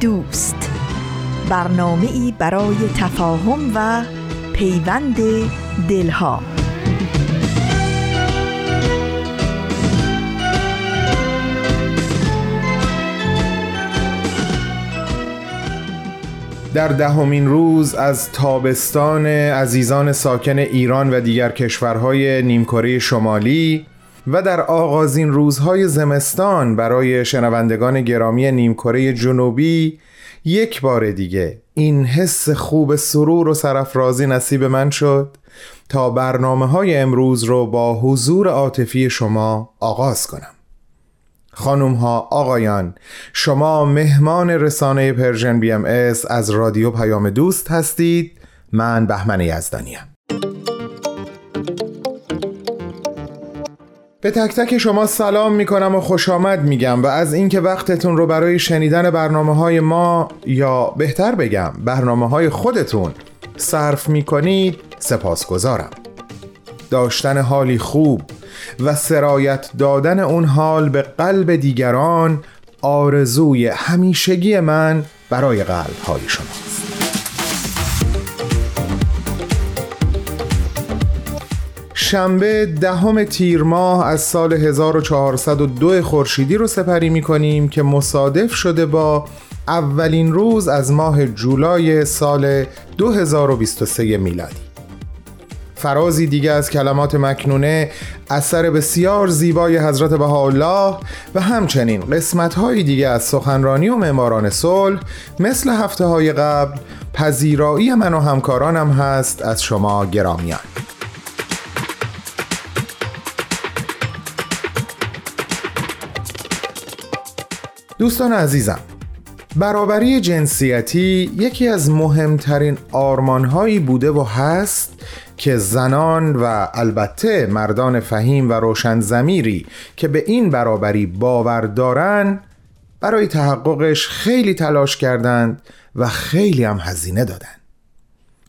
دوست. برنامه ای برای تفاهم و پیوند دلها. در دهمین روز از تابستان عزیزان ساکن ایران و دیگر کشورهای نیمکره شمالی و در آغازین روزهای زمستان برای شنوندگان گرامی نیمکره جنوبی یک بار دیگه این حس خوب سرور و سرفرازی نصیب من شد تا برنامه های امروز رو با حضور عاطفی شما آغاز کنم. خانم ها آقایان شما مهمان رسانه Persian BMS رادیو پیام دوست هستید. من بهمن یزدانیم. به تک تک شما سلام می‌کنم و خوش آمد میگم و از اینکه وقتتون رو برای شنیدن برنامه های ما یا بهتر بگم برنامه های خودتون صرف می‌کنید سپاسگزارم. داشتن حالی خوب و سرایت دادن اون حال به قلب دیگران آرزوی همیشگی من برای قلب های شماست شنبه دهم تیر ماه از سال 1402 خورشیدی رو سپری می کنیم که مصادف شده با اولین روز از ماه جولای سال 2023 میلادی. فرازی دیگه از کلمات مکنونه اثر بسیار زیبای حضرت بهاءالله و همچنین قسمت های دیگه از سخنرانی و معماران صلح مثل هفته های قبل پذیرایی من و همکارانم هست از شما گرامیان. دوستان عزیزم برابری جنسیتی یکی از مهمترین آرمانهایی بوده و هست که زنان و البته مردان فهیم و روشن زمیری که به این برابری باور دارن برای تحققش خیلی تلاش کردند و خیلی هم هزینه دادند.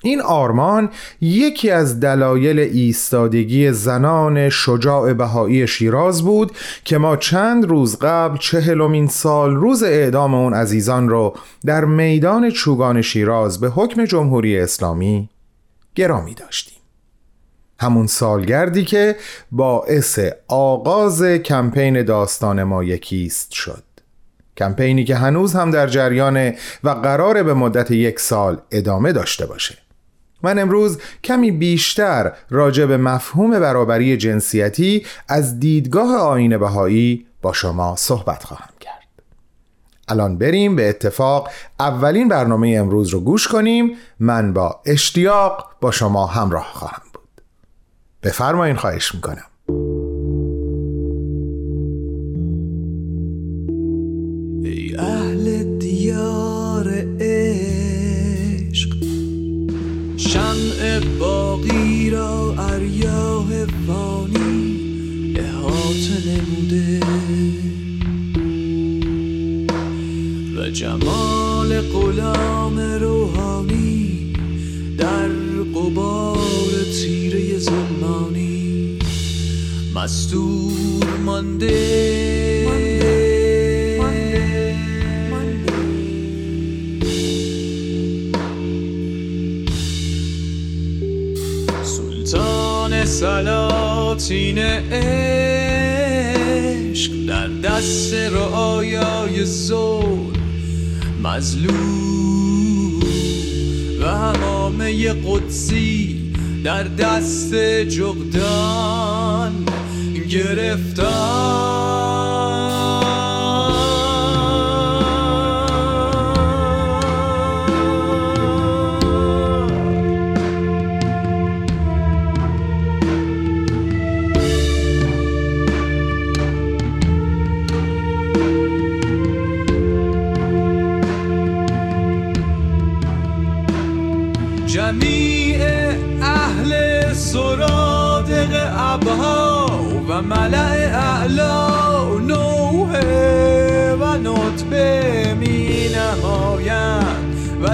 این آرمان یکی از دلایل ایستادگی زنان شجاع بهایی شیراز بود که ما چند روز قبل چهلمین سال روز اعدام اون عزیزان رو در میدان چوگان شیراز به حکم جمهوری اسلامی گرامی داشتیم. همون سالگردی که باعث آغاز کمپین داستان ما یکیست شد. کمپینی که هنوز هم در جریان و قرار به مدت یک سال ادامه داشته باشه. من امروز کمی بیشتر راجع به مفهوم برابری جنسیتی از دیدگاه آین بهایی با شما صحبت خواهم کرد. الان بریم به اتفاق. اولین برنامه امروز رو گوش کنیم. من با اشتیاق با شما همراه خواهم بود. بفرمایین خواهش می‌کنم. باقی را اریاه فانی احاطه نموده. و جمال غلام روحانی در قبار تیره زمانی. مستور مانده سلاطین عشق در دست رعایای زول مظلوم و همامه قدسی در دست جغدان گرفتان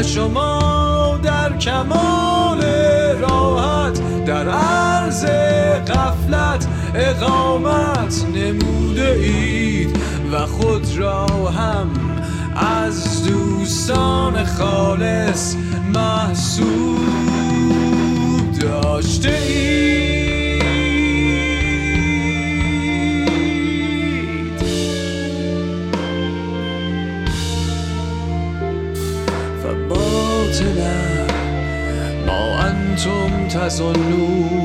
شما در کمال راحت در عرض غفلت اقامت نموده اید و خود را هم از دوستان خالص محسوب انتم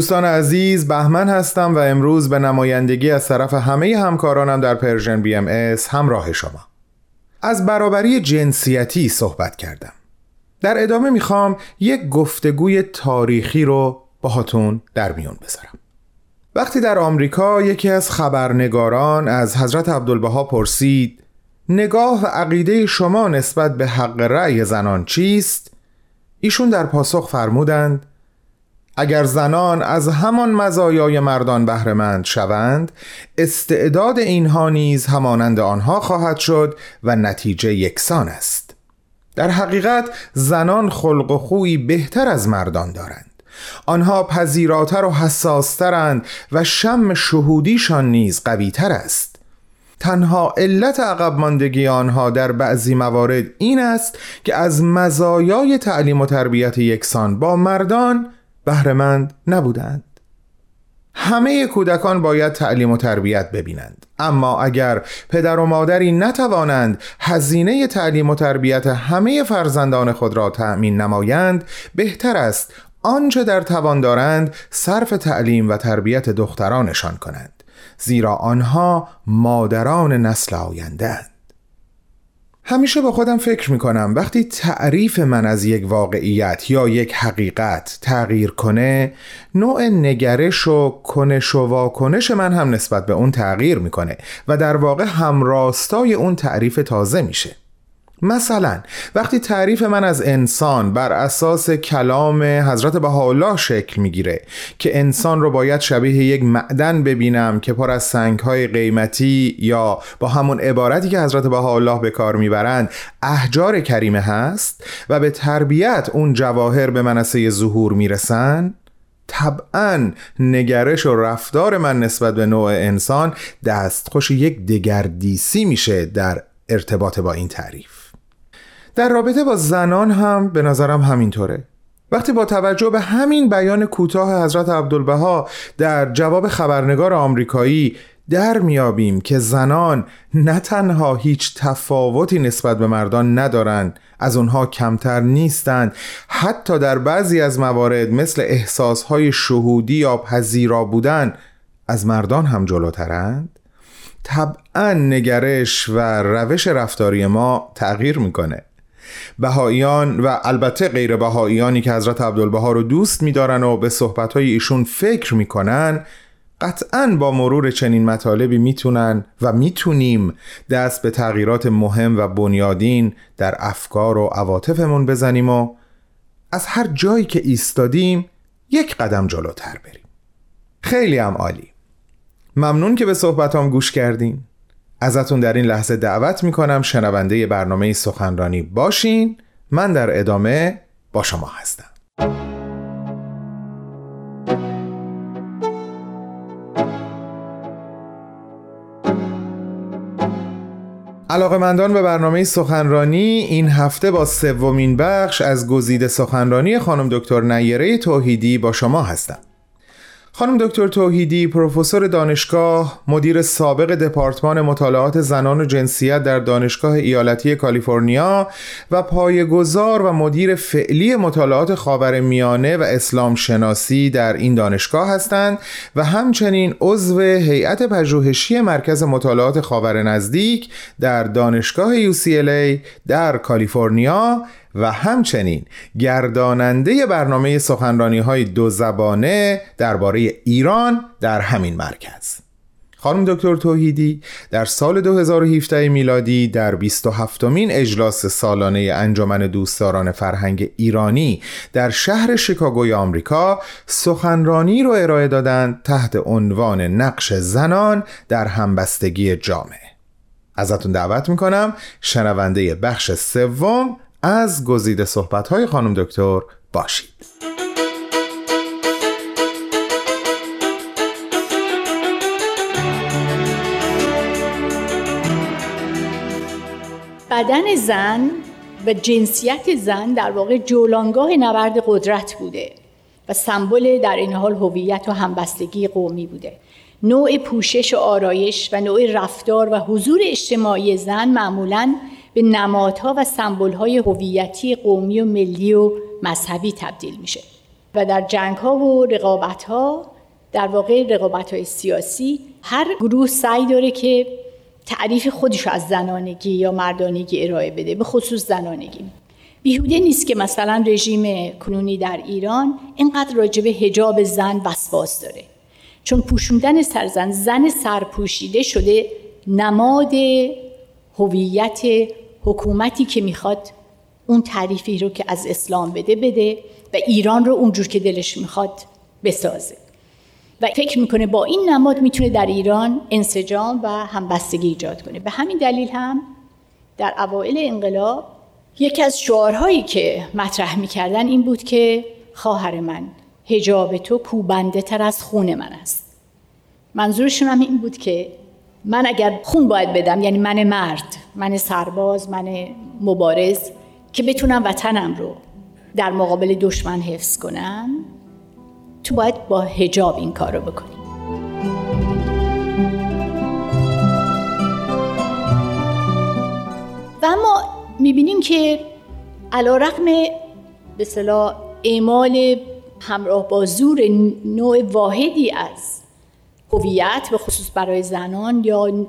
دوستان عزیز بهمن هستم و امروز به نمایندگی از طرف همه همکارانم در Persian BMS همراه شما. از برابری جنسیتی صحبت کردم. در ادامه می‌خوام یک گفتگوی تاریخی رو باهاتون در میون بذارم. وقتی در آمریکا یکی از خبرنگاران از حضرت عبدالبها پرسید نگاه و عقیده شما نسبت به حق رأی زنان چیست؟ ایشون در پاسخ فرمودند اگر زنان از همان مزایای مردان بهرهمند شوند استعداد اینها نیز همانند آنها خواهد شد و نتیجه یکسان است. در حقیقت زنان خلق و خویی بهتر از مردان دارند. آنها پذیراتر و حساسترند و شم شهودیشان نیز قویتر است. تنها علت عقب ماندگی آنها در بعضی موارد این است که از مزایای تعلیم و تربیت یکسان با مردان بهرهمند نبودند. همه کودکان باید تعلیم و تربیت ببینند. اما اگر پدر و مادری نتوانند هزینه تعلیم و تربیت همه فرزندان خود را تأمین نمایند بهتر است آنچه در توان دارند صرف تعلیم و تربیت دخترانشان کنند. زیرا آنها مادران نسل آیندهاند همیشه با خودم فکر می‌کنم وقتی تعریف من از یک واقعیت یا یک حقیقت تغییر کنه نوع نگرش و کنش و واکنش من هم نسبت به اون تغییر می‌کنه و در واقع همراستای اون تعریف تازه میشه. مثلا وقتی تعریف من از انسان بر اساس کلام حضرت بهاءالله شکل می‌گیره که انسان رو باید شبیه یک معدن ببینم که پر از سنگهای قیمتی یا با همون عبارتی که حضرت بهاءالله به کار می‌برند احجار کریمه هست و به تربیت اون جواهر به منصه ظهور می‌رسن طبعا نگرش و رفتار من نسبت به نوع انسان دستخوش یک دگردیسی میشه در ارتباط با این تعریف. در رابطه با زنان هم به نظرم همینطوره. وقتی با توجه به همین بیان کوتاه حضرت عبدالبها در جواب خبرنگار آمریکایی در میابیم که زنان نه تنها هیچ تفاوتی نسبت به مردان ندارند از اونها کمتر نیستند حتی در بعضی از موارد مثل احساسهای شهودی یا پذیرا بودن از مردان هم جلوترند. طبعا نگرش و روش رفتاری ما تغییر می‌کنه. بهاییان و البته غیر بهاییانی که حضرت عبدالبها رو دوست میدارن و به صحبتهای ایشون فکر می‌کنن قطعا با مرور چنین مطالبی می‌تونن و می‌تونیم دست به تغییرات مهم و بنیادین در افکار و عواطفمون بزنیم و از هر جایی که ایستادیم یک قدم جلوتر بریم. خیلی هم عالی. ممنون که به صحبتام گوش کردین. ازتون در این لحظه دعوت می‌کنم شنونده برنامه سخنرانی باشین. من در ادامه با شما هستم. علاقمندان به برنامه سخنرانی این هفته با سومین بخش از گزیده سخنرانی خانم دکتر نیره توحیدی با شما هستم. خانم دکتر توحیدی پروفسور دانشگاه مدیر سابق دپارتمان مطالعات زنان و جنسیت در دانشگاه ایالتی کالیفرنیا و پایه‌گذار و مدیر فعلی مطالعات خاورمیانه و اسلام شناسی در این دانشگاه هستند و همچنین عضو هیئت پژوهشی مرکز مطالعات خاور نزدیک در دانشگاه UCLA در کالیفرنیا و همچنین گرداننده برنامه سخنرانی های دو زبانه درباره ایران در همین مرکز. خانم دکتر توحیدی در سال 2017 میلادی در 27 مین اجلاس سالانه انجمن دوستداران فرهنگ ایرانی در شهر شیکاگوی آمریکا سخنرانی رو ارائه دادند تحت عنوان نقش زنان در همبستگی جامعه. ازتون دعوت می‌کنم شنونده بخش سوم از گزیده صحبت‌های خانم دکتر باشید. بدن زن و جنسیت زن در واقع جولانگاه نبرد قدرت بوده و سمبل در این حال هویت و همبستگی قومی بوده. نوع پوشش و آرایش و نوع رفتار و حضور اجتماعی زن معمولاً به نمادها و سمبولهای هویتی قومی و ملی و مذهبی تبدیل میشه. و در جنگ ها و رقابت ها در واقع رقابت های سیاسی هر گروه سعی داره که تعریف خودش از زنانگی یا مردانگی ارائه بده به خصوص زنانگی. بیهوده نیست که مثلا رژیم کنونی در ایران اینقدر راجب هجاب زن وسواس داره. چون پوشوندن سرزن زن سرپوشیده شده نماد هویت حکومتی که می‌خواد اون تعریفی رو که از اسلام بده بده و ایران رو اونجور که دلش می‌خواد بسازه. و فکر می‌کنه با این نماد می‌تونه در ایران انسجام و همبستگی ایجاد کنه. به همین دلیل هم در اوایل انقلاب یکی از شعارهایی که مطرح می‌کردن این بود که خواهر من هجاب تو کوبنده تر از خون من است. منظورشون هم این بود که من اگر خون باید بدم یعنی من مرد من سرباز من مبارز که بتونم وطنم رو در مقابل دشمن حفظ کنم تو باید با هجاب این کار رو بکنی. و اما می‌بینیم که علا رقم به صلاح اعمال همراه با زور نوع واحدی از هویت به خصوص برای زنان یا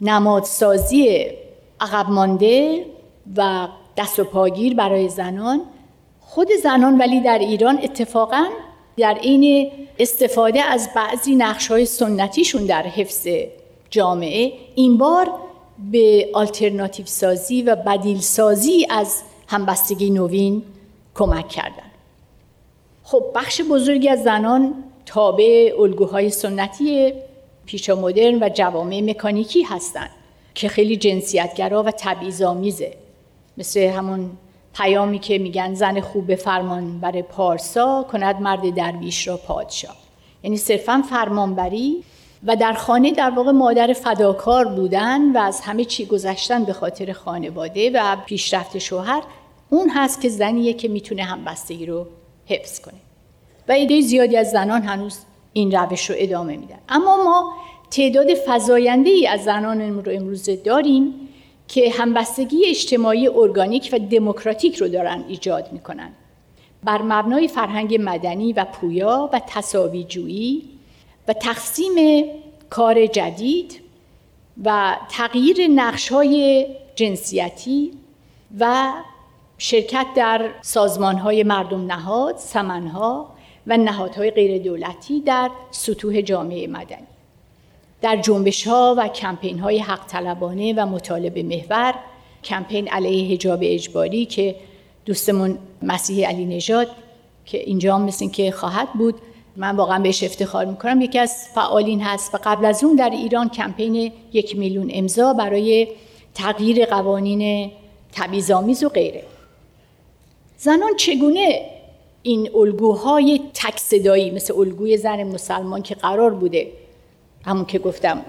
نمادسازی عقب مانده و دست و پاگیر برای زنان. خود زنان ولی در ایران اتفاقا در عین استفاده از بعضی نقش های سنتیشون در حفظ جامعه. این بار به آلترناتیو سازی و بدیل سازی از همبستگی نوین کمک کردن. خب بخش بزرگی از زنان تابع الگوهای سنتی پیشا مدرن و جوامع مکانیکی هستند که خیلی جنسیتگرا و تبعیض‌آمیزه. مثل همون پیامی که میگن زن خوب فرمان بر پارسا کند مرد درویش را پادشاه. یعنی صرفا فرمانبری و در خانه در واقع مادر فداکار بودن و از همه چی گذشتن به خاطر خانواده و پیشرفت شوهر اون هست که زنیه که می‌تونه همبستگی رو حفظ کنه. و ایده زیادی از زنان هنوز این روش رو ادامه میدن. اما ما تعداد فزاینده ای از زنان رو امروز داریم که همبستگی اجتماعی ارگانیک و دموکراتیک رو دارن ایجاد می‌کنن. بر مبنای فرهنگ مدنی و پویا و تصاوی جویی و تقسیم کار جدید و تغییر نقش های جنسیتی و شرکت در سازمان های مردم نهاد، سمنها و نهادهای غیر دولتی در سطوح جامعه مدنی. در جنبش ها و کمپین های حق طلبانه و مطالبه محور کمپین علیه حجاب اجباری که دوستمون مسیح علی نژاد که اینجا مثل که خواهد بود من واقعا بهش افتخار می‌کنم. یکی از فعالین هست و قبل از اون در ایران کمپین یک میلیون امضا برای تغییر قوانین تبعیض‌آمیز و غیره. زنان چگونه این الگوهای تک صدایی مثل الگوی زن مسلمان که قرار بوده همون که گفتم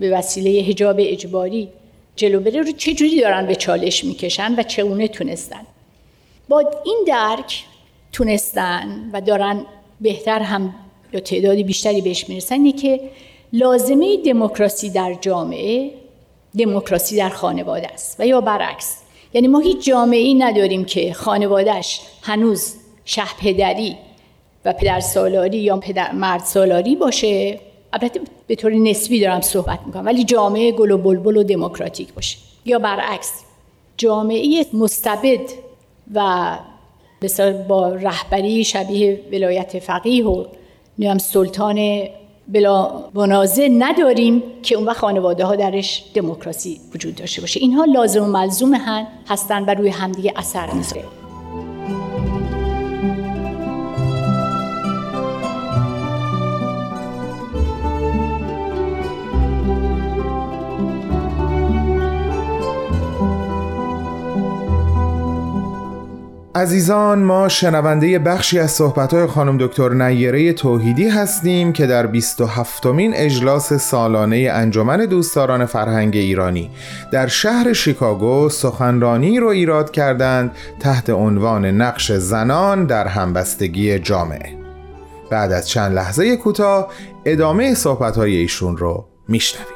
به وسیله حجاب اجباری جلو بره رو چجوری دارن به چالش می‌کشن و چگونه تونستن؟ با این درک تونستن و دارن بهتر هم یا تعدادی بیشتری بهش می‌رسن که لازمه دموکراسی در جامعه دموکراسی در خانواده است و یا برعکس. یعنی ما هیچ جامعه ای نداریم که خانوادهش هنوز شه پدری و پدر سالاری یا پدر مرد سالاری باشه؟ البته به طور نسبی دارم صحبت می‌کنم ولی جامعه گل و بلبل و دموکراتیک باشه. یا برعکس جامعه مستبد و مثلا با رهبری شبیه ولایت فقیه و نیم سلطان بلا منازع نداریم که اون وقت خانواده ها درش دموکراسی وجود داشته باشه. اینها لازم و ملزوم هن هستن و روی همدیگه اثر می‌ذاره. عزیزان ما شنونده بخشی از صحبت‌های خانم دکتر نیره توحیدی هستیم که در 27 مین اجلاس سالانه انجمن دوستداران فرهنگ ایرانی در شهر شیکاگو سخنرانی رو ایراد کردند تحت عنوان نقش زنان در همبستگی جامعه. بعد از چند لحظه کوتاه ادامه صحبت‌های ایشون رو میشنویم.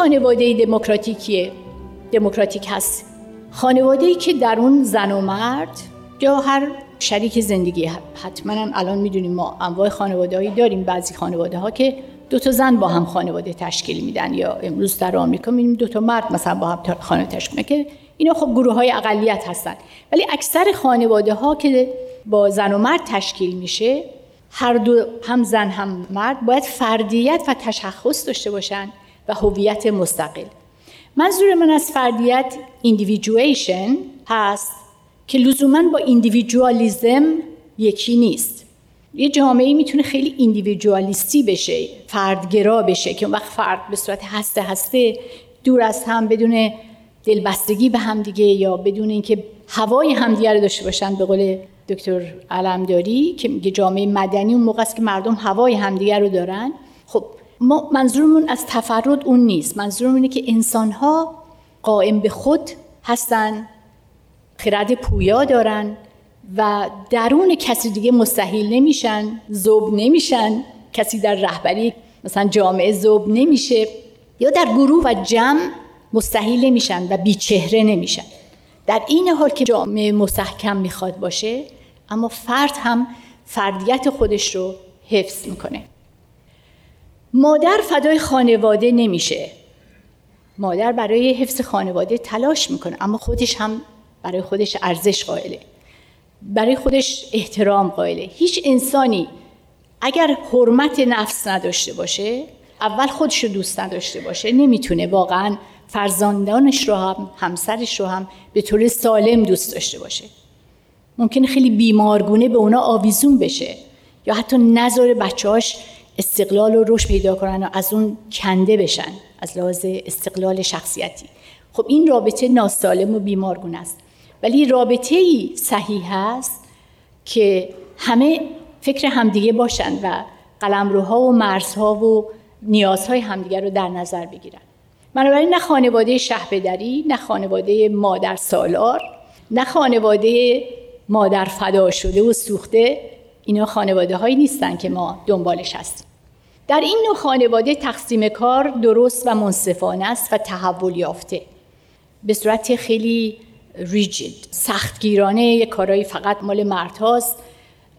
خانواده دموکراتیکیه. دموکراتیک هست. خانواده ای که در اون زن و مرد یا هر شریک زندگی حتما الان می‌دونیم ما انواع خانواده داریم. بعضی خانواده ها که دو تا زن با هم خانواده تشکیل میدن یا امروز در آمریکا می‌بینیم دو تا مرد مثلا با هم خانواده تشکیل میدن که اینا خب گروه های اقلیت هستن. ولی اکثر خانواده ها که با زن و مرد تشکیل میشه هر دو هم زن هم مرد باید فردیت و تشخص داشته باشن. و هویت مستقل. منظور من از فردیت individuation هست که لزوما با individualism یکی نیست. یه جامعه می‌تونه خیلی individualist ی بشه فردگرا بشه که اون وقت فرد به صورت هسته هسته دور از هم بدون دلبستگی به همدیگه یا بدون اینکه هوای همدیگه رو داشته باشن به قول دکتر علمداری که میگه جامعه مدنی اون موقع است که مردم هوای همدیگه رو دارن. خب ما منظورمون از تفرد اون نیست. منظورمون اینه که انسانها قائم به خود هستن خرد پویا دارن و درون کسی دیگه مستحیل نمیشن زوب نمیشن. کسی در رهبری مثلا جامعه زوب نمیشه یا در گروه و جمع مستحیل نمیشن و بیچهره نمیشن. در این حال که جامعه مستحکم می‌خواد باشه اما فرد هم فردیت خودش رو حفظ می‌کنه. مادر فدای خانواده نمیشه. مادر برای حفظ خانواده تلاش می‌کنه اما خودش هم برای خودش ارزش قائله. برای خودش احترام قائله. هیچ انسانی اگر حرمت نفس نداشته باشه اول خودش رو دوست نداشته باشه نمی‌تونه واقعا فرزندانش رو هم همسرش رو هم به طور سالم دوست داشته باشه. ممکن خیلی بیمارگونه به اونا آویزون بشه یا حتی نظر بچه‌هاش استقلال و رشد پیدا کنن و از اون کنده بشن از لحاظ استقلال شخصیتی. خب این رابطه ناسالم و بیمارگون است. ولی رابطه ای صحیح هست که همه فکر همدیگه باشن و قلمروها و مرزها و نیازهای همدیگه رو در نظر بگیرن. بنابراین نه خانواده شهبدری نه خانواده مادر سالار نه خانواده مادر فدا شده و سوخته اینا خانواده هایی نیستن که ما دنبالش هستیم. در این نوع خانواده تقسیم کار درست و منصفانه است و تحول یافته. به صورت خیلی ریجید سختگیرانه یک کارایی فقط مال مرد هاست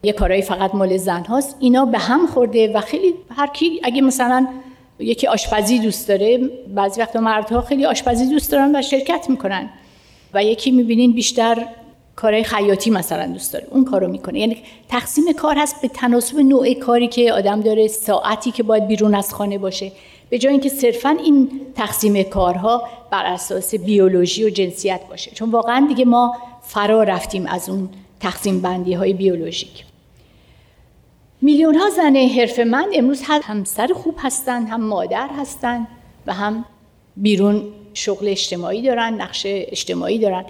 یک کارایی فقط مال زن هاست. اینا به هم خورده و خیلی هر کی اگه مثلا یکی آشپزی دوست داره بعضی وقتا مردها خیلی آشپزی دوست دارن و شرکت می‌کنن. و یکی می‌بینین بیشتر کارهای خیاطی مثلا دوست داره. اون کارو می‌کنه. یعنی تقسیم کار هست به تناسب نوع کاری که آدم داره ساعتی که باید بیرون از خانه باشه. به جای اینکه صرفا این تقسیم کارها بر اساس بیولوژی و جنسیت باشه. چون واقعا دیگه ما فرا رفتیم از اون تقسیم بندی های بیولوژیک. میلیون ها زن من امروز هم همسر خوب هستن هم مادر هستن و هم بیرون شغل اجتماعی دارن نقش اجتماعی دارن.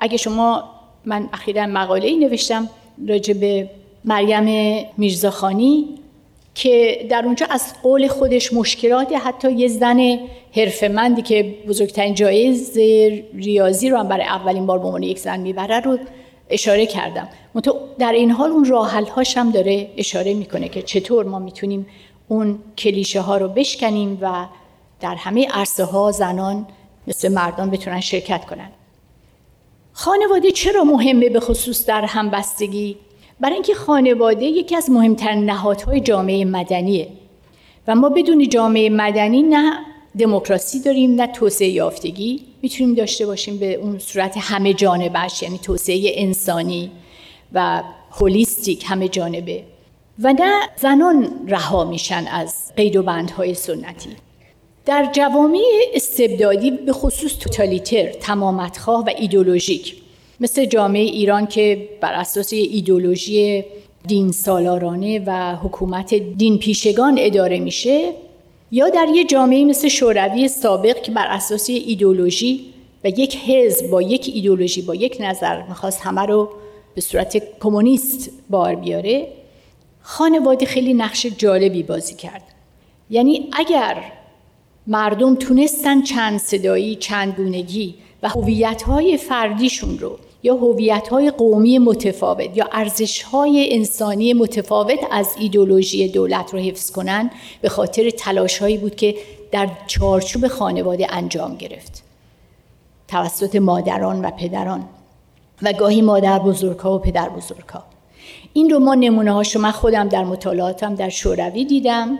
اگه شما من اخیرا مقاله ای نوشتم راجع به مریم میرزاخانی که در اونجا از قول خودش مشکلات حتی یه زن حرفمندی که بزرگترین جایز ریاضی رو هم برای اولین بار به عنوان یک زن می‌بره رو اشاره کردم. در این حال اون راحل هاش هم داره اشاره می‌کنه که چطور ما می‌تونیم اون کلیشه ها رو بشکنیم و در همه عرصه ها زنان مثل مردان بتونن شرکت کنن. خانواده چرا مهمه به خصوص در همبستگی برای اینکه خانواده یکی از مهمترین نهادهای جامعه مدنیه. و ما بدون جامعه مدنی نه دموکراسی داریم نه توسعه یافتگی می‌تونیم داشته باشیم به اون صورت همه جانبش یعنی توسعه انسانی و هولیستیک همه جانبه. و نه زنان رها میشن از قید و بندهای سنتی. در جوامع استبدادی به خصوص توتالیتر تمامتخواه و ایدولوژیک. مثل جامعه ایران که بر اساس ایدولوژی دین سالارانه و حکومت دین پیشگان اداره میشه یا در یه جامعه مثل شوروی سابق که بر اساس ایدولوژی و یک حزب با یک ایدولوژی با یک نظر می‌خواست همه رو به صورت کمونیست بار بیاره خانواده خیلی نقش جالبی بازی کرد. یعنی اگر مردم تونستن چند صدایی چند گونگی و هویت‌های فردیشون رو یا هویت‌های قومی متفاوت یا ارزش‌های انسانی متفاوت از ایدولوژی دولت رو حفظ کنن به خاطر تلاش‌هایی بود که در چارچوب خانواده انجام گرفت. توسط مادران و پدران و گاهی مادر بزرگها و پدر بزرگها این رو ما نمونه من خودم در مطالعاتم در شوروی دیدم.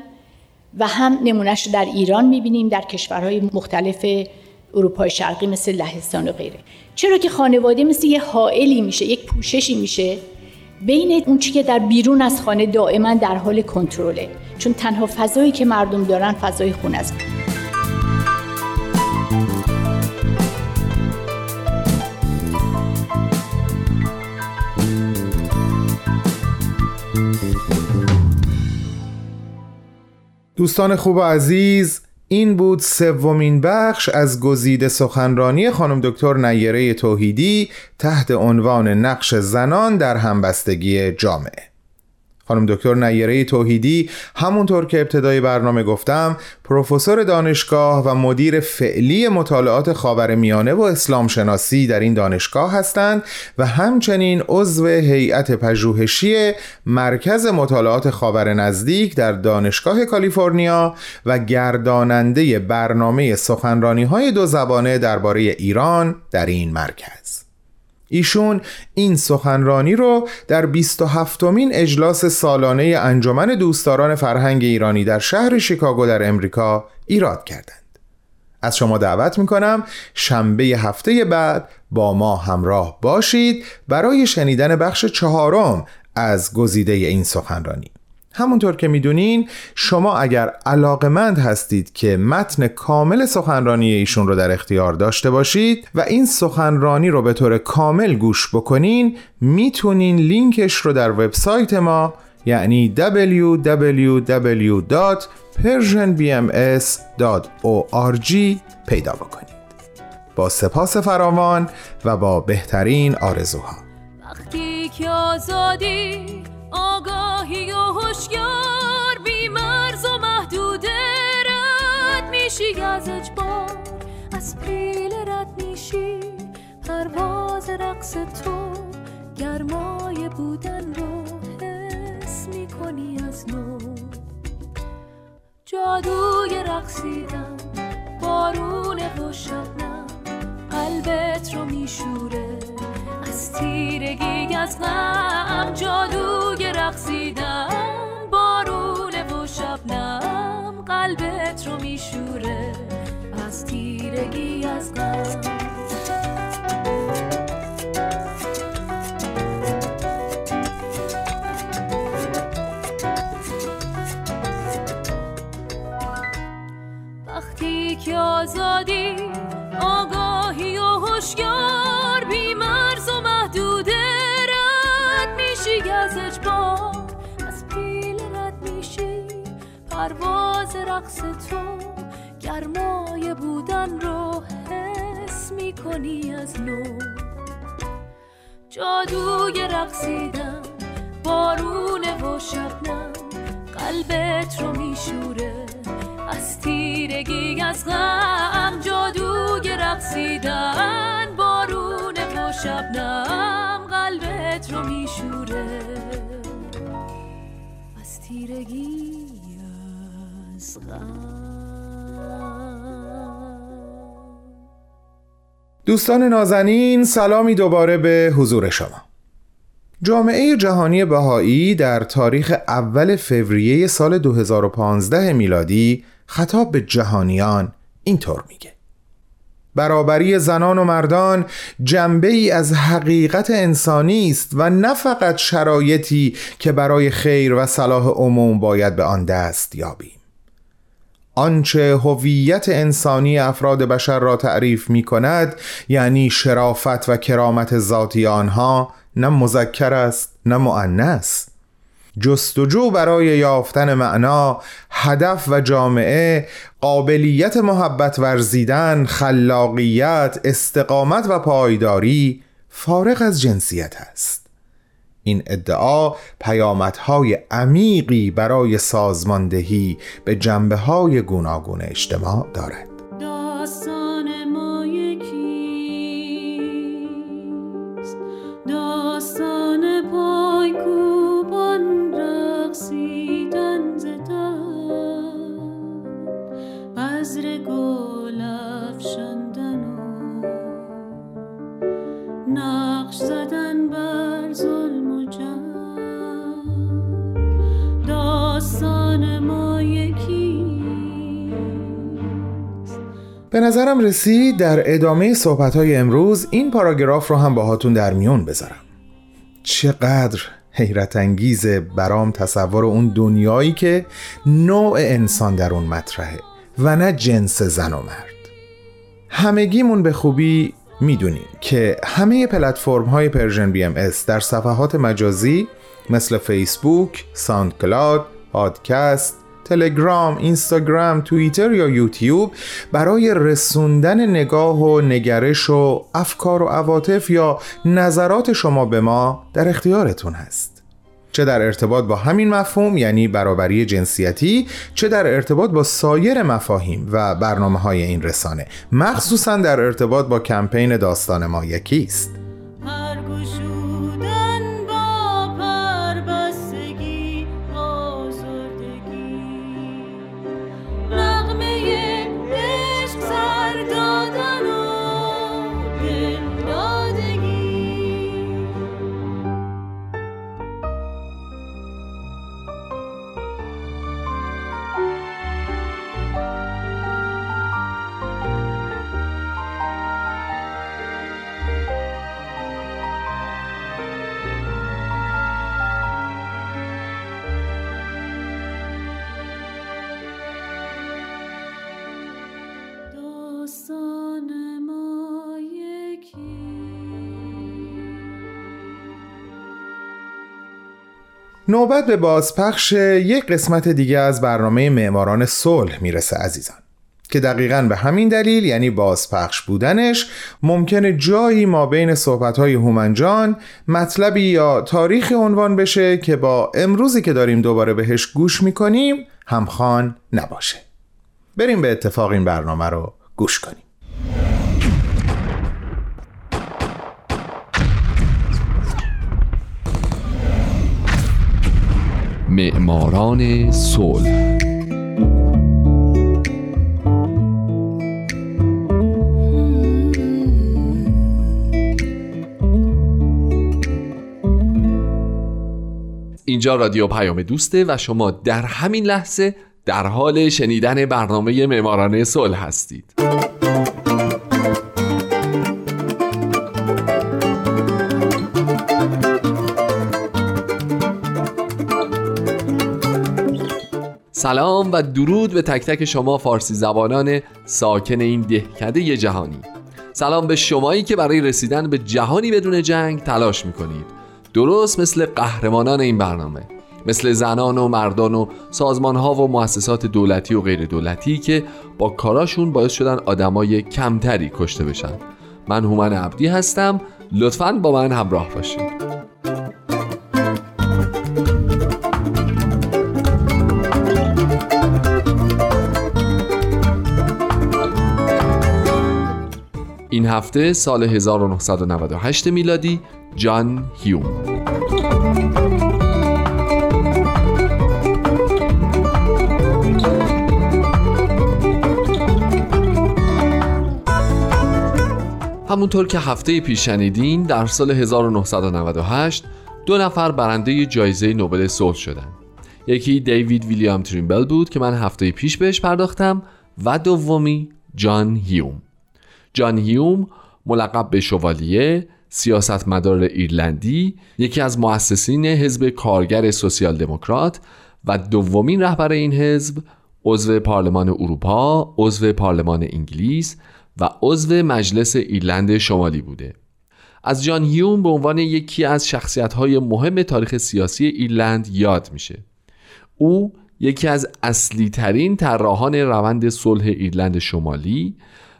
و هم نمونهش رو در ایران می‌بینیم در کشورهای مختلف اروپای شرقی مثل لهستان و غیره. چرا که خانواده مثل یه حائلی میشه یک پوششی میشه بین اون چی که در بیرون از خانه دائما در حال کنترله. چون تنها فضایی که مردم دارن فضای خونه است. دوستان خوب و عزیز این بود سومین بخش از گزیده سخنرانی خانم دکتر نیره توحیدی تحت عنوان نقش زنان در همبستگی جامعه. خانم دکتر نیره توحیدی. همونطور که ابتدای برنامه گفتم پروفسور دانشگاه و مدیر فعلی مطالعات خاور میانه و اسلام شناسی در این دانشگاه هستند و همچنین عضو هیئت پژوهشی مرکز مطالعات خاور نزدیک در دانشگاه کالیفرنیا و گرداننده برنامه سخنرانی های دو زبانه درباره ایران در این مرکز. ایشون این سخنرانی رو در 27 مین اجلاس سالانه انجمن دوستداران فرهنگ ایرانی در شهر شیکاگو در امریکا ایراد کردند. از شما دعوت می‌کنم شنبه هفته بعد با ما همراه باشید برای شنیدن بخش چهارم از گزیده این سخنرانی. همونطور که می‌دونین شما اگر علاقمند هستید که متن کامل سخنرانی ایشون رو در اختیار داشته باشید و این سخنرانی رو به طور کامل گوش بکنین می‌تونین لینکش رو در وبسایت ما یعنی www.persianbms.org پیدا بکنید با سپاس فراوان و با بهترین آرزوها. وقتی آزادی آگاهی و هوشیار بی مرز و محدوده رد میشی. از اجبار از پیل رد میشی. پرواز رقص تو گرمای بودن رو حس می‌کنی از نو. جادوی رقصیدن بارون و شبنم قلبت رو میشوره. از تیرگی از غم جادوی رقصیدن بارون و شبنم قلبت رو میشوره. از تیرگی از غم. وقتی که آزادی آگاهی و هوشیار از پیل رد میشی. پرواز رقص تو گرمای بودن رو حس می‌کنی از نو. جادوی رقصیدن بارونه و شبنم قلبت رو میشوره. از تیرگی از غم جادوی رقصیدن بارونه و شبنم قلبت رو میشوره. تیرگی از دوستان نازنین سلامی دوباره به حضور شما. جامعه جهانی بهایی در تاریخ اول فوریه سال 2015 میلادی خطاب به جهانیان اینطور میگه. برابری زنان و مردان جنبه ای از حقیقت انسانی است و نه فقط شرایطی که برای خیر و صلاح عموم باید به آن دست یابیم. آنچه هویت انسانی افراد بشر را تعریف می کند یعنی شرافت و کرامت ذاتی آنها نه مذکر است نه مؤنث. جستجو برای یافتن معنا هدف و جامعه قابلیت محبت ورزیدن خلاقیت استقامت و پایداری فارغ از جنسیت است. این ادعا پیامدهای عمیقی برای سازماندهی به جنبه های گوناگون اجتماع دارد. به نظرم رسید در ادامه صحبت های امروز این پاراگراف رو هم باهاتون در میون بذارم. چقدر حیرت انگیزه برام تصور اون دنیایی که نوع انسان در اون مطرحه و نه جنس زن و مرد. همگیمون به خوبی می‌دونیم که همه پلتفرم های Persian BMS در صفحات مجازی مثل فیسبوک، SoundCloud، پادکست، تلگرام، اینستاگرام، توییتر یا یوتیوب برای رسوندن نگاه و نگرش و افکار و عواطف یا نظرات شما به ما در اختیارتون هست. چه در ارتباط با همین مفهوم یعنی برابری جنسیتی چه در ارتباط با سایر مفاهیم و برنامه های این رسانه مخصوصا در ارتباط با کمپین داستان ما یکیست. نوبت به بازپخش یک قسمت دیگه از برنامه معماران صلح می‌رسه عزیزان که دقیقا به همین دلیل یعنی بازپخش بودنش ممکنه جایی ما بین صحبتهای هومنجان مطلبی یا تاریخی عنوان بشه که با امروزی که داریم دوباره بهش گوش می‌کنیم همخوان نباشه. بریم به اتفاق این برنامه رو گوش کنیم. معماران صلح. اینجا رادیو پیام دوسته و شما در همین لحظه در حال شنیدن برنامه معماران صلح هستید. سلام و درود به تک تک شما فارسی زبانان ساکن این دهکده جهانی. سلام به شمایی که برای رسیدن به جهانی بدون جنگ تلاش می‌کنید. درست مثل قهرمانان این برنامه مثل زنان و مردان و سازمان ها و مؤسسات دولتی و غیر دولتی که با کاراشون باعث شدن آدمای کمتری کشته بشن. من هومن عبدی هستم. لطفا با من همراه باشید. هفته سال 1998 میلادی جان هیوم همونطور که هفته پیش شنیدین در سال 1998 دو نفر برنده جایزه نوبل صلح شدند. یکی دیوید ویلیام تریمبل بود که من هفته پیش بهش پرداختم و دومی جان هیوم. جان هیوم ملقب به شوالیه سیاستمدار ایرلندی یکی از مؤسسین حزب کارگر سوسیال دموکرات و دومین رهبر این حزب عضو پارلمان اروپا، عضو پارلمان انگلیس و عضو مجلس ایرلند شمالی بوده. از جان هیوم به عنوان یکی از شخصیت‌های مهم تاریخ سیاسی ایرلند یاد میشه. او یکی از اصلی ترین طراحان روند صلح ایرلند شمالی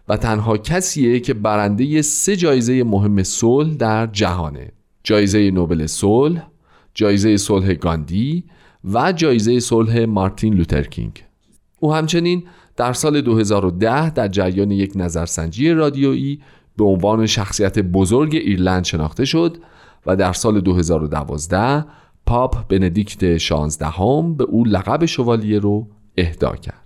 و تنها کسیه که برنده سه جایزه مهم صلح در جهانه جایزه نوبل صلح، جایزه صلح گاندی و جایزه صلح مارتین لوترکینگ او همچنین در سال 2010 در جریان یک نظرسنجی رادیویی به عنوان شخصیت بزرگ ایرلند شناخته شد و در سال 2012 پاپ بندیکت 16 هم به او لقب شوالیه رو اهدا کرد.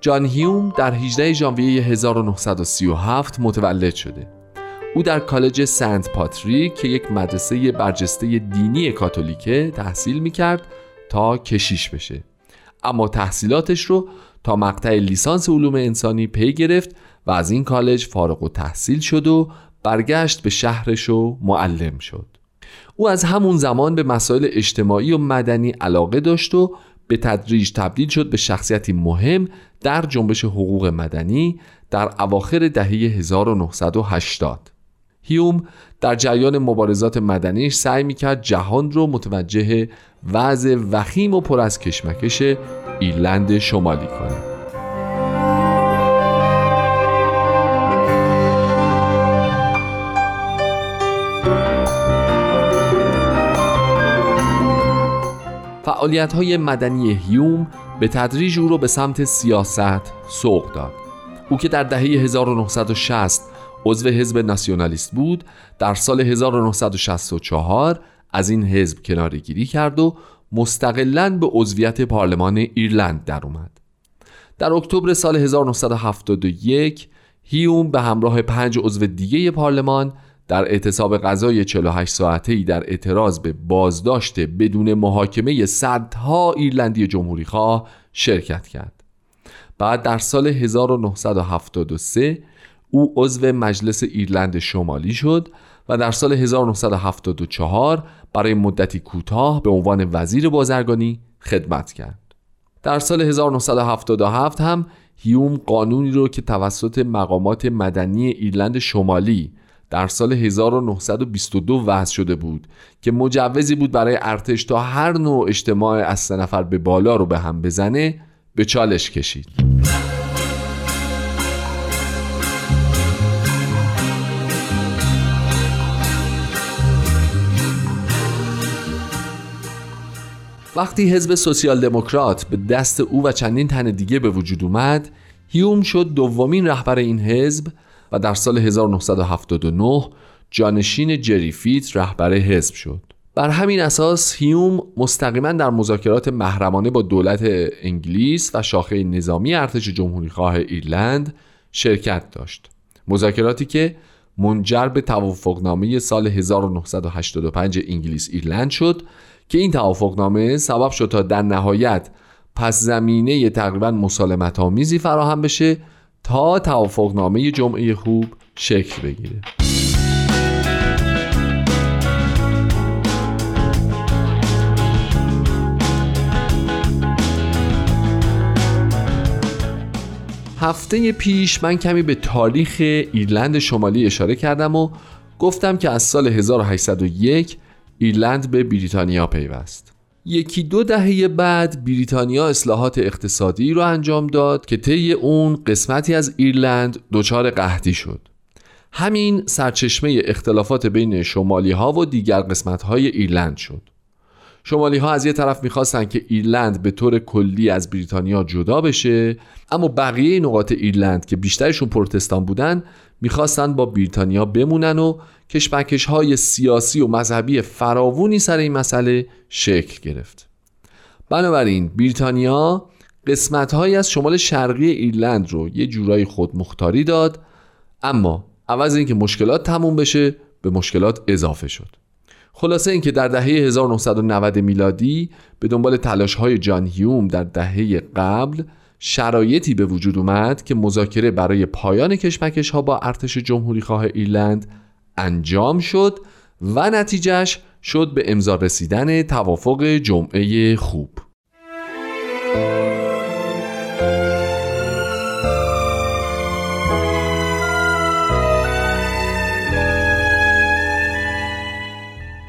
جان هیوم در 18 ژانویه 1937 متولد شده. او در کالج سنت پاتریک که یک مدرسه برجسته دینی کاتولیکه تحصیل می‌کرد تا کشیش بشه. اما تحصیلاتش رو تا مقطع لیسانس علوم انسانی پی گرفت و از این کالج فارغ و تحصیل شد و برگشت به شهرش و معلم شد. او از همون زمان به مسائل اجتماعی و مدنی علاقه داشت و به تدریج تبدیل شد به شخصیتی مهم در جنبش حقوق مدنی در اواخر دهه 1980 هیوم در جریان مبارزات مدنیش سعی می‌کرد جهان رو متوجه وضع وخیم و پر از کشمکش ایرلند شمالی کنه فعالیت های مدنی هیوم به تدریج او را به سمت سیاست سوق داد. او که در دهه 1960 عضو حزب ناسیونالیست بود در سال 1964 از این حزب کنارگیری کرد و مستقلا به عضویت پارلمان ایرلند در اومد. در اکتبر سال 1971 هیوم به همراه پنج عضو دیگه پارلمان در اعتصاب غذای 48 ساعته ای در اعتراض به بازداشت بدون محاکمه صدها ایرلندی جمهوری خواه شرکت کرد. بعد در سال 1973 او عضو مجلس ایرلند شمالی شد و در سال 1974 برای مدتی کوتاه به عنوان وزیر بازرگانی خدمت کرد. در سال 1977 هم هیوم قانونی رو که توسط مقامات مدنی ایرلند شمالی در سال 1922 وضع شده بود که مجوزی بود برای ارتش تا هر نوع اجتماع از سه نفر به بالا رو به هم بزنه به چالش کشید. وقتی حزب سوسیال دموکرات به دست او و چندین تن دیگه به وجود اومد هیوم شد دومین رهبر این حزب و در سال 1979 جانشین جری فیت رهبر حزب شد. بر همین اساس هیوم مستقیما در مذاکرات محرمانه با دولت انگلیس و شاخه نظامی ارتش جمهوری خواه ایرلند شرکت داشت. مذاکراتی که منجر به توافقنامه سال 1985 انگلیس ایرلند شد که این توافقنامه سبب شد تا در نهایت پس زمینه تقریبا مسالمت آمیزی فراهم بشه تا توافقنامه جمعه خوب شکل بگیره. هفته پیش من کمی به تاریخ ایرلند شمالی اشاره کردم و گفتم که از سال 1801 ایرلند به بریتانیا پیوست. یکی دو دهه بعد بریتانیا اصلاحات اقتصادی رو انجام داد که طی اون قسمتی از ایرلند دچار قحطی شد. همین سرچشمه اختلافات بین شمالی ها و دیگر قسمت های ایرلند شد. شمالی ها از یه طرف می‌خواستن که ایرلند به طور کلی از بریتانیا جدا بشه اما بقیه نقاط ایرلند که بیشترشون پروتستان بودن می‌خواستن با بریتانیا بمونن و کشمکش های سیاسی و مذهبی فراوونی سر این مسئله شکل گرفت. بنابراین بریتانیا قسمت از شمال شرقی ایرلند رو یه جورایی خود مختاری داد اما عوض اینکه مشکلات تموم بشه به مشکلات اضافه شد. خلاصه اینکه در دهه 1990 میلادی به دنبال تلاش های جان هیوم در دهه قبل شرایطی به وجود اومد که مذاکره برای پایان کشمکش ها با ارتش جمهوری خواه ایرلند انجام شد و نتیجهش شد به امضا رسیدن توافق جمعه خوب.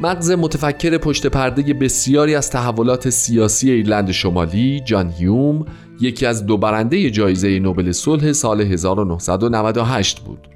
مغز متفکر پشت پرده بسیاری از تحولات سیاسی ایرلند شمالی جان هیوم یکی از دو برنده جایزه نوبل صلح سال 1998 بود.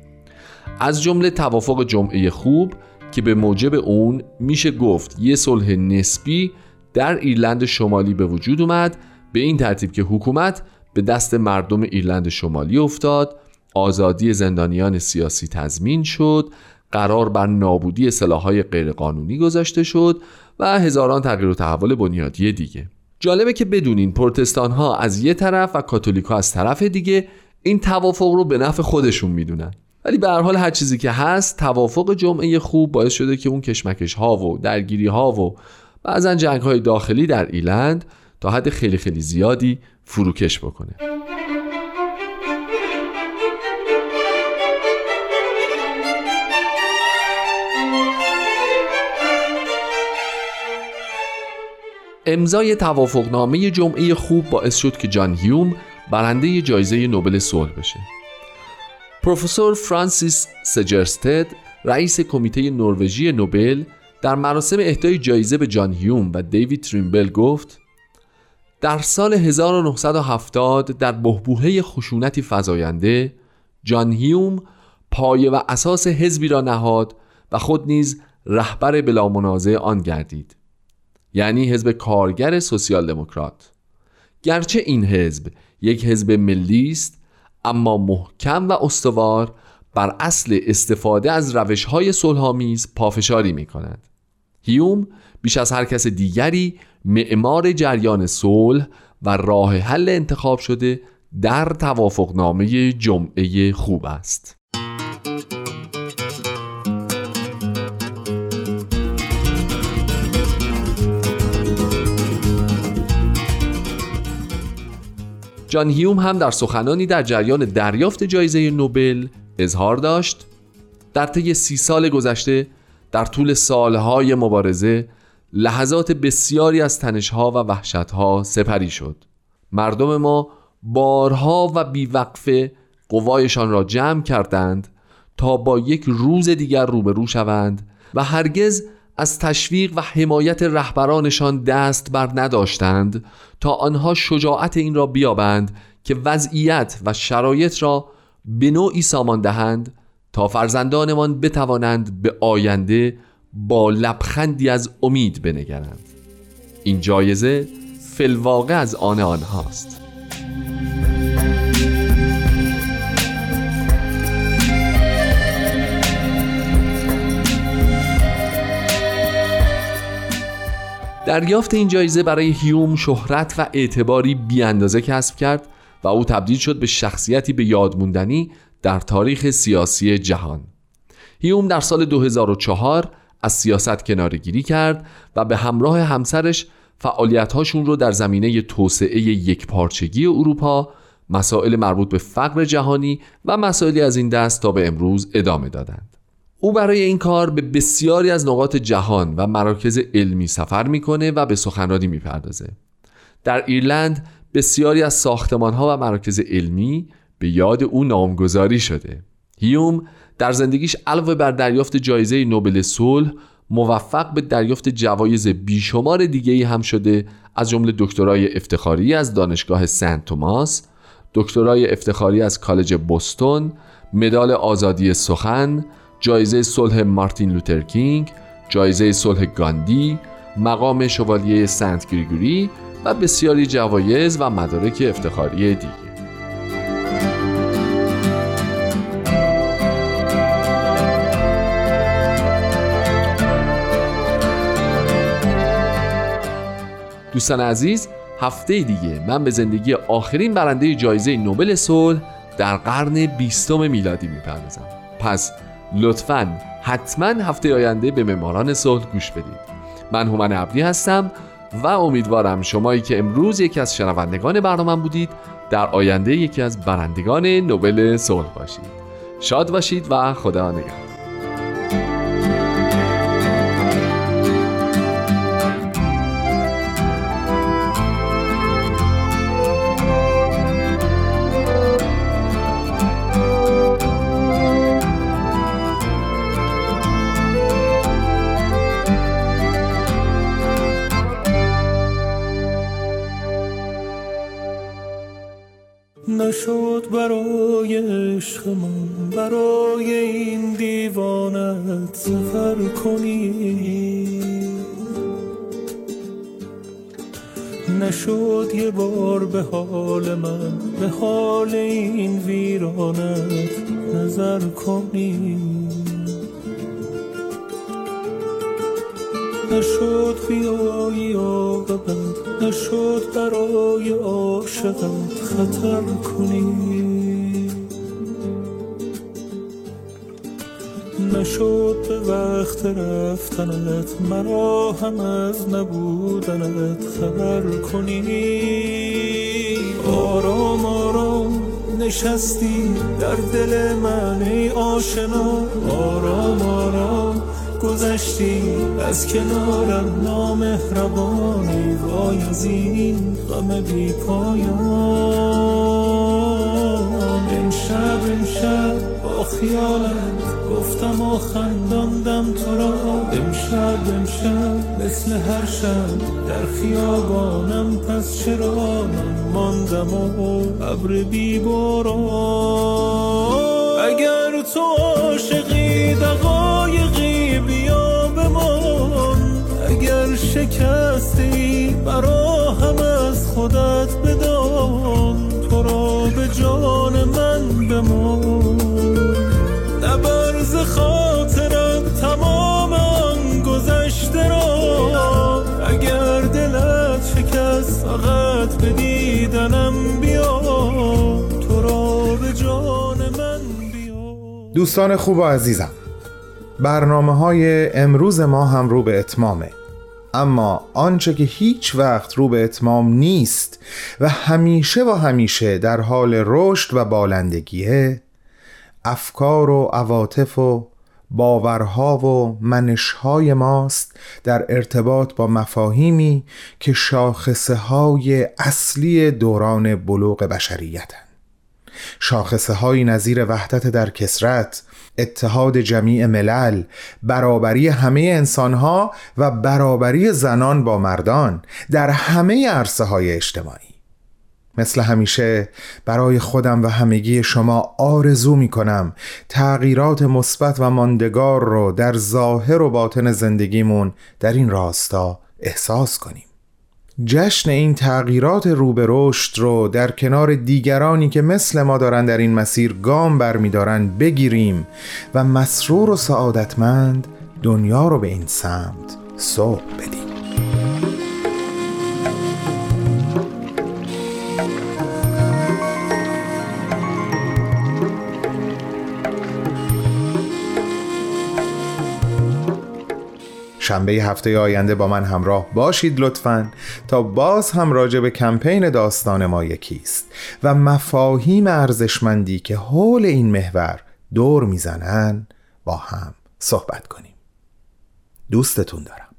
از جمله توافق جمعه خوب که به موجب اون میشه گفت یه صلح نسبی در ایرلند شمالی به وجود اومد به این ترتیب که حکومت به دست مردم ایرلند شمالی افتاد آزادی زندانیان سیاسی تضمین شد قرار بر نابودی سلاحهای غیرقانونی گذاشته شد و هزاران تغییر و تحول بنیادی دیگه. جالبه که بدونین پروتستان ها از یه طرف و کاتولیک ها از طرف دیگه این توافق رو به نفع خودشون می‌دونن. ولی به هر حال هر چیزی که هست توافق جمعه خوب باعث شده که اون کشمکش ها و درگیری ها و بعضا جنگ های داخلی در ایلند تا حد خیلی خیلی زیادی فروکش بکنه. امضای توافقنامه جمعه خوب باعث شد که جان هیوم برنده جایزه نوبل صلح بشه. پروفسور فرانسیس سجرستد رئیس کمیته نروژی نوبل در مراسم اهدای جایزه به جان هیوم و دیوید تریمبل گفت در سال 1970 در بهبوهه خشونتی فزاینده جان هیوم پایه و اساس حزبی را نهاد و خود نیز رهبر بلا منازع آن گردید یعنی حزب کارگر سوسیال دموکرات گرچه این حزب یک حزب ملی است اما محکم و استوار بر اصل استفاده از روش های صلحآمیز پافشاری می کند هیوم بیش از هر کس دیگری معمار جریان صلح و راه حل انتخاب شده در توافقنامه جمعه خوب است. جان هیوم هم در سخنانی در جریان دریافت جایزه نوبل اظهار داشت. در طی سی سال گذشته در طول سالهای مبارزه لحظات بسیاری از تنشها و وحشتها سپری شد. مردم ما بارها و بیوقفه قوایشان را جمع کردند تا با یک روز دیگر روبرو شوند و هرگز از تشویق و حمایت رهبرانشان دست بر نداشتند تا آنها شجاعت این را بیابند که وضعیت و شرایط را به نوعی سامان دهند تا فرزندانمان بتوانند به آینده با لبخندی از امید بنگرند. این جایزه فلواقع از آن آنهاست. دریافت این جایزه برای هیوم شهرت و اعتباری بیاندازه کسب کرد و او تبدیل شد به شخصیتی به یادموندنی در تاریخ سیاسی جهان. هیوم در سال 2004 از سیاست کنارگیری کرد و به همراه همسرش فعالیت‌هاشون رو در زمینه توسعه یکپارچگی اروپا مسائل مربوط به فقر جهانی و مسائلی از این دست تا به امروز ادامه دادند. او برای این کار به بسیاری از نقاط جهان و مراکز علمی سفر می‌کنه و به سخنرانی می‌پردازه. در ایرلند بسیاری از ساختمان ها و مراکز علمی به یاد او نامگذاری شده. هیوم در زندگیش علاوه بر دریافت جایزه نوبل صلح موفق به دریافت جوایز بیشمار دیگه ای هم شده از جمله دکترای افتخاری از دانشگاه سنت توماس دکترای افتخاری از کالج بوستون مدال آزادی سخن جایزه صلح مارتین لوتر کینگ جایزه صلح گاندی مقام شوالیه سنت گریگوری و بسیاری جوایز و مدارک افتخاری دیگه. دوستان عزیز هفته دیگه من به زندگی آخرین برنده جایزه نوبل صلح در قرن بیستم میلادی می‌پردازم. پس لطفا حتما هفته آینده به معماران صلح گوش بدید. من هومن عبدی هستم و امیدوارم شمایی که امروز یکی از شنوندگان برنامه بودید در آینده یکی از برندگان نوبل صلح باشید. شاد باشید و خدا نگهدار. یه بار به حال من به حال این ویرانت نظر کنی. نشد بیایی عاقبت نشد برای عاشقت خطر کنی. نشد به وقت رفتنت. مرا هم از نبودنت خبر کنی. آرام آرام نشستی در دل من ای آشنا. آرام آرام گذشتی از کنارم نامهربانی وای از این غم بی پایان. امشب امشب خیالت گفتم و خنداندم تو را. امشب امشب مثل هر شب در خیابانم. پس چرا من ماندم و ابر بی اگر تو عاشقی دقایقی بیا بمان. اگر شکستی برا هم از خودت بدان. تو را به جان من بمان. فقط به دیدنم بیا تو را به جان من بیا. دوستان خوب و عزیزم برنامه های امروز ما هم رو به اتمامه. اما آنچه که هیچ وقت رو به اتمام نیست و همیشه و همیشه در حال رشد و بالندگیه افکار و عواطف و باورها و منشهای ماست در ارتباط با مفاهیمی که شاخصه های اصلی دوران بلوغ بشریتن شاخصه های نظیر وحدت در کسرت اتحاد جمیع ملل برابری همه انسانها و برابری زنان با مردان در همه عرصه های اجتماعی. مثل همیشه برای خودم و همگی شما آرزو می کنم تغییرات مثبت و ماندگار رو در ظاهر و باطن زندگیمون در این راستا احساس کنیم. جشن این تغییرات رو به رشد رو در کنار دیگرانی که مثل ما دارن در این مسیر گام برمیدارن بگیریم و مسرور و سعادتمند دنیا رو به این سمت سوق بدیم. شنبه هفته آینده با من همراه باشید لطفا. تا باز هم راجع به کمپین داستان ما یکیست و مفاهیم ارزشمندی که حول این محور دور می‌زنن با هم صحبت کنیم. دوستتون دارم.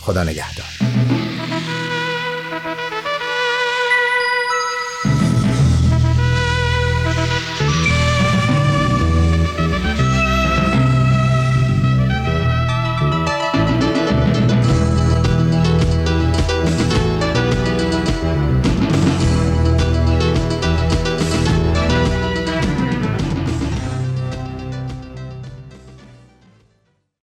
خدا نگهدار.